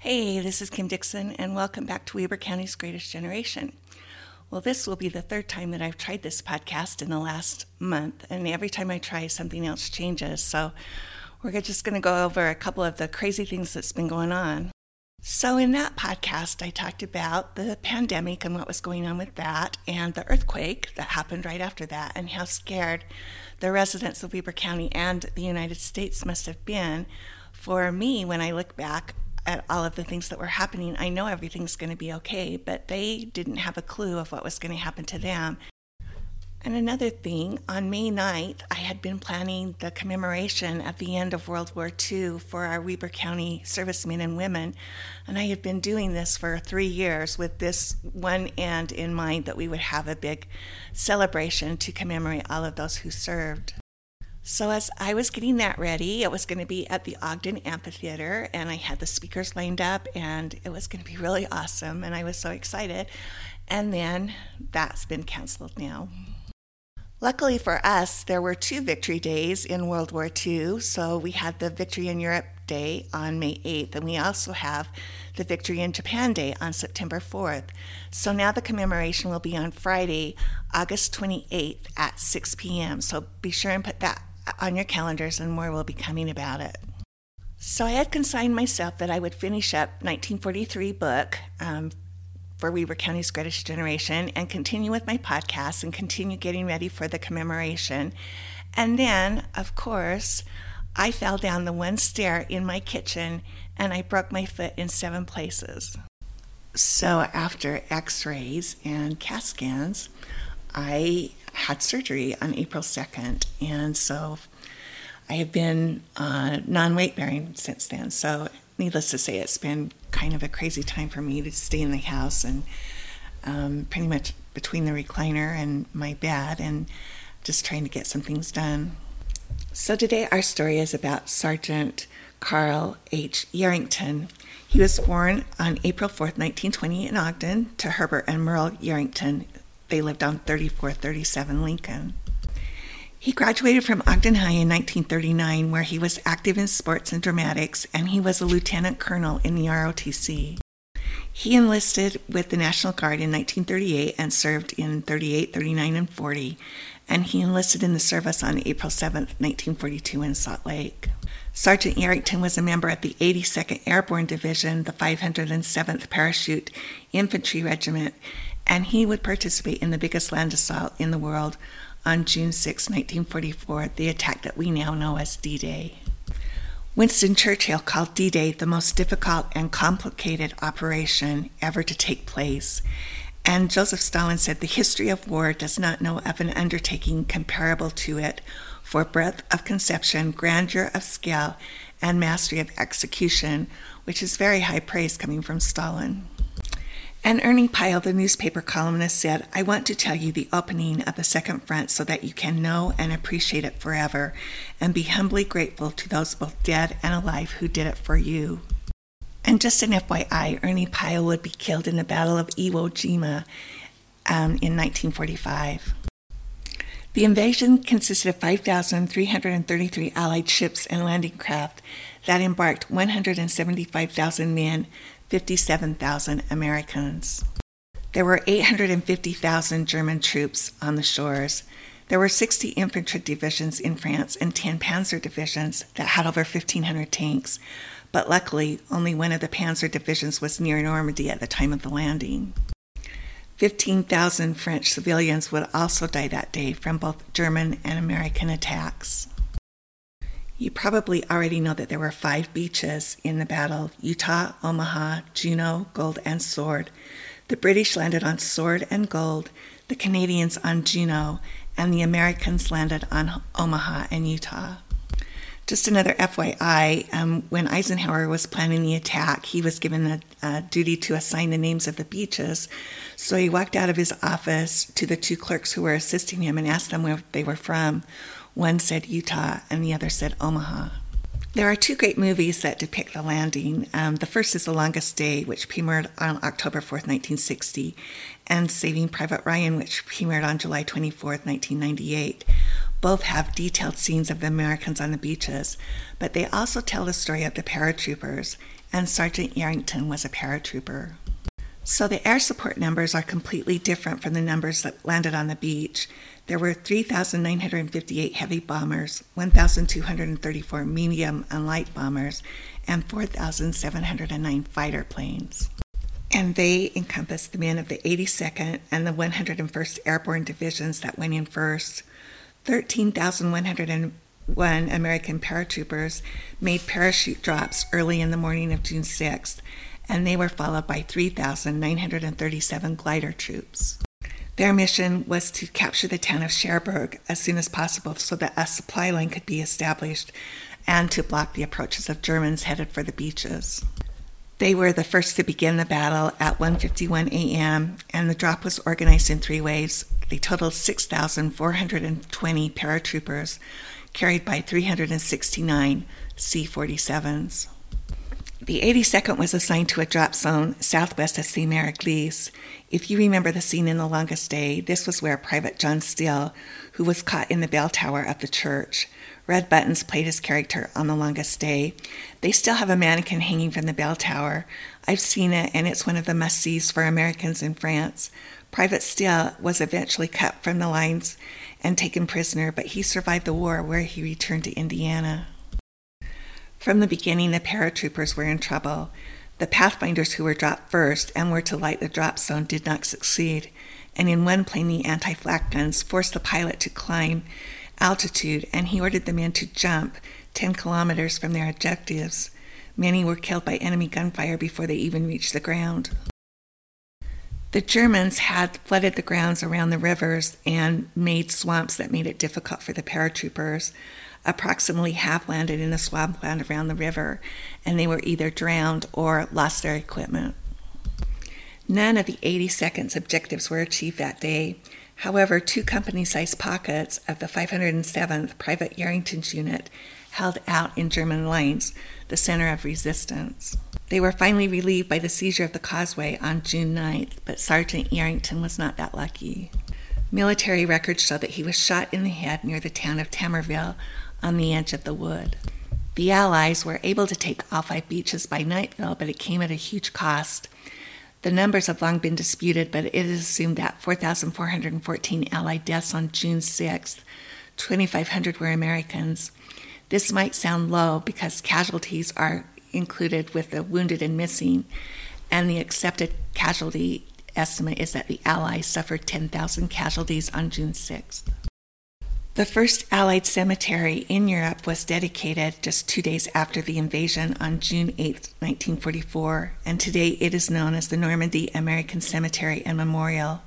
Hey, this is Kim Dixon, and welcome back to Weber County's Greatest Generation. Well, this will be the third time that I've tried this podcast in the last month, and every time I try, something else changes. So, we're just going to go over a couple of the crazy things that's been going on. So, in that podcast, I talked about the pandemic and what was going on with that, and the earthquake that happened right after that, and how scared the residents of Weber County and the United States must have been. For me, when I look back at all of the things that were happening, I know everything's going to be okay, but they didn't have a clue of what was going to happen to them. And another thing, on May 9th, I had been planning the commemoration at the end of World War II for our Weber County servicemen and women. And I had been doing this for three years with this one end in mind that we would have a big celebration to commemorate all of those who served. So, as I was getting that ready, it was going to be at the Ogden Amphitheater, and I had the speakers lined up, and it was going to be really awesome, and I was so excited. And then that's been canceled now. Luckily for us, there were two victory days in World War II. So we had the Victory in Europe Day on May 8th, and we also have the Victory in Japan Day on September 4th. So now the commemoration will be on Friday, August 28th at 6 p.m. So be sure and put that on your calendars, and more will be coming about it. So I had consigned myself that I would finish up 1943 book um, for Weber County's Greatest Generation and continue with my podcast and continue getting ready for the commemoration. And then, of course, I fell down the one stair in my kitchen and I broke my foot in seven places. So, after x rays and CAT scans, I had surgery on April 2nd. And so I have been uh, non weight bearing since then. So, needless to say, it's been kind of a crazy time for me to stay in the house and um, pretty much between the recliner and my bed and just trying to get some things done. So today our story is about Sergeant Carl H. Yerington. He was born on April 4th, 1920 in Ogden to Herbert and Merle Yerington. They lived on 3437 Lincoln. He graduated from Ogden High in 1939, where he was active in sports and dramatics, and he was a lieutenant colonel in the ROTC. He enlisted with the National Guard in 1938 and served in 38, 39, and 40, and he enlisted in the service on April 7, 1942, in Salt Lake. Sergeant Yerington was a member of the 82nd Airborne Division, the 507th Parachute Infantry Regiment, and he would participate in the biggest land assault in the world on June 6, 1944, the attack that we now know as D Day. Winston Churchill called D Day the most difficult and complicated operation ever to take place. And Joseph Stalin said the history of war does not know of an undertaking comparable to it for breadth of conception, grandeur of scale, and mastery of execution, which is very high praise coming from Stalin. And Ernie Pyle, the newspaper columnist, said, I want to tell you the opening of the second front so that you can know and appreciate it forever and be humbly grateful to those both dead and alive who did it for you. And just an FYI, Ernie Pyle would be killed in the Battle of Iwo Jima um, in 1945. The invasion consisted of 5,333 Allied ships and landing craft that embarked 175,000 men 57,000 Americans. There were 850,000 German troops on the shores. There were 60 infantry divisions in France and 10 panzer divisions that had over 1,500 tanks, but luckily, only one of the panzer divisions was near Normandy at the time of the landing. 15,000 French civilians would also die that day from both German and American attacks. You probably already know that there were five beaches in the battle Utah, Omaha, Juno, Gold, and Sword. The British landed on Sword and Gold, the Canadians on Juno, and the Americans landed on Omaha and Utah. Just another FYI, um, when Eisenhower was planning the attack, he was given the uh, duty to assign the names of the beaches. So he walked out of his office to the two clerks who were assisting him and asked them where they were from. One said Utah and the other said Omaha. There are two great movies that depict the landing. Um, the first is The Longest Day, which premiered on October 4th, 1960, and Saving Private Ryan, which premiered on July 24th, 1998. Both have detailed scenes of the Americans on the beaches, but they also tell the story of the paratroopers and Sergeant Yarrington was a paratrooper. So the air support numbers are completely different from the numbers that landed on the beach. There were 3,958 heavy bombers, 1,234 medium and light bombers, and 4,709 fighter planes. And they encompassed the men of the 82nd and the 101st Airborne Divisions that went in first. 13,101 American paratroopers made parachute drops early in the morning of June 6th, and they were followed by 3,937 glider troops. Their mission was to capture the town of Cherbourg as soon as possible so that a supply line could be established and to block the approaches of Germans headed for the beaches. They were the first to begin the battle at 1:51 a.m. and the drop was organized in three waves. They totaled 6,420 paratroopers carried by 369 C-47s. The 82nd was assigned to a drop zone southwest of St. Mère-Église. If you remember the scene in The Longest Day, this was where Private John Steele, who was caught in the bell tower of the church, Red Buttons played his character on The Longest Day. They still have a mannequin hanging from the bell tower. I've seen it, and it's one of the must sees for Americans in France. Private Steele was eventually cut from the lines and taken prisoner, but he survived the war where he returned to Indiana. From the beginning, the paratroopers were in trouble. The Pathfinders who were dropped first and were to light the drop zone did not succeed, and in one plane, the anti flak guns forced the pilot to climb altitude, and he ordered the men to jump 10 kilometers from their objectives. Many were killed by enemy gunfire before they even reached the ground. The Germans had flooded the grounds around the rivers and made swamps that made it difficult for the paratroopers. Approximately half landed in the swampland around the river, and they were either drowned or lost their equipment. None of the 82nd's objectives were achieved that day, However, two company sized pockets of the 507th Private Yarrington's unit held out in German lines, the center of resistance. They were finally relieved by the seizure of the causeway on June 9th, but Sergeant Yarrington was not that lucky. Military records show that he was shot in the head near the town of Tamerville on the edge of the wood. The Allies were able to take all five beaches by nightfall, but it came at a huge cost. The numbers have long been disputed, but it is assumed that 4,414 Allied deaths on June 6th, 2,500 were Americans. This might sound low because casualties are included with the wounded and missing, and the accepted casualty estimate is that the Allies suffered 10,000 casualties on June 6th. The first Allied cemetery in Europe was dedicated just two days after the invasion on June 8, 1944, and today it is known as the Normandy American Cemetery and Memorial.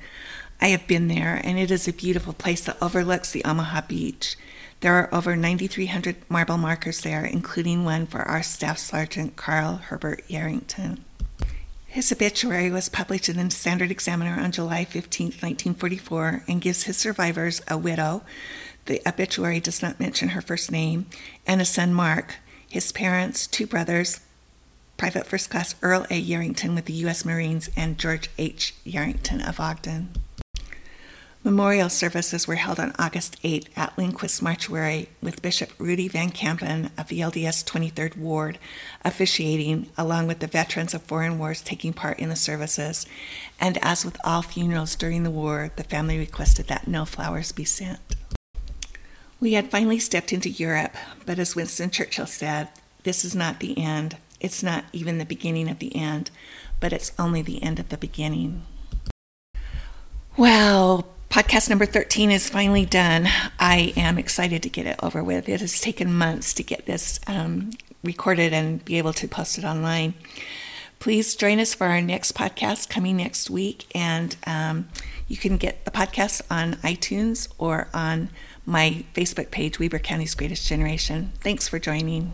I have been there, and it is a beautiful place that overlooks the Omaha Beach. There are over 9,300 marble markers there, including one for our Staff Sergeant Carl Herbert Yarrington. His obituary was published in the Standard Examiner on July 15, 1944, and gives his survivors a widow the obituary does not mention her first name, and a son, Mark, his parents, two brothers, Private First Class Earl A. Yarrington with the U.S. Marines, and George H. Yarrington of Ogden. Memorial services were held on August 8 at Lindquist Mortuary with Bishop Rudy Van Kampen of the LDS 23rd Ward officiating, along with the veterans of foreign wars taking part in the services. And as with all funerals during the war, the family requested that no flowers be sent. We had finally stepped into Europe, but as Winston Churchill said, this is not the end. It's not even the beginning of the end, but it's only the end of the beginning. Well, podcast number 13 is finally done. I am excited to get it over with. It has taken months to get this um, recorded and be able to post it online. Please join us for our next podcast coming next week, and um, you can get the podcast on iTunes or on my Facebook page, Weber County's Greatest Generation. Thanks for joining.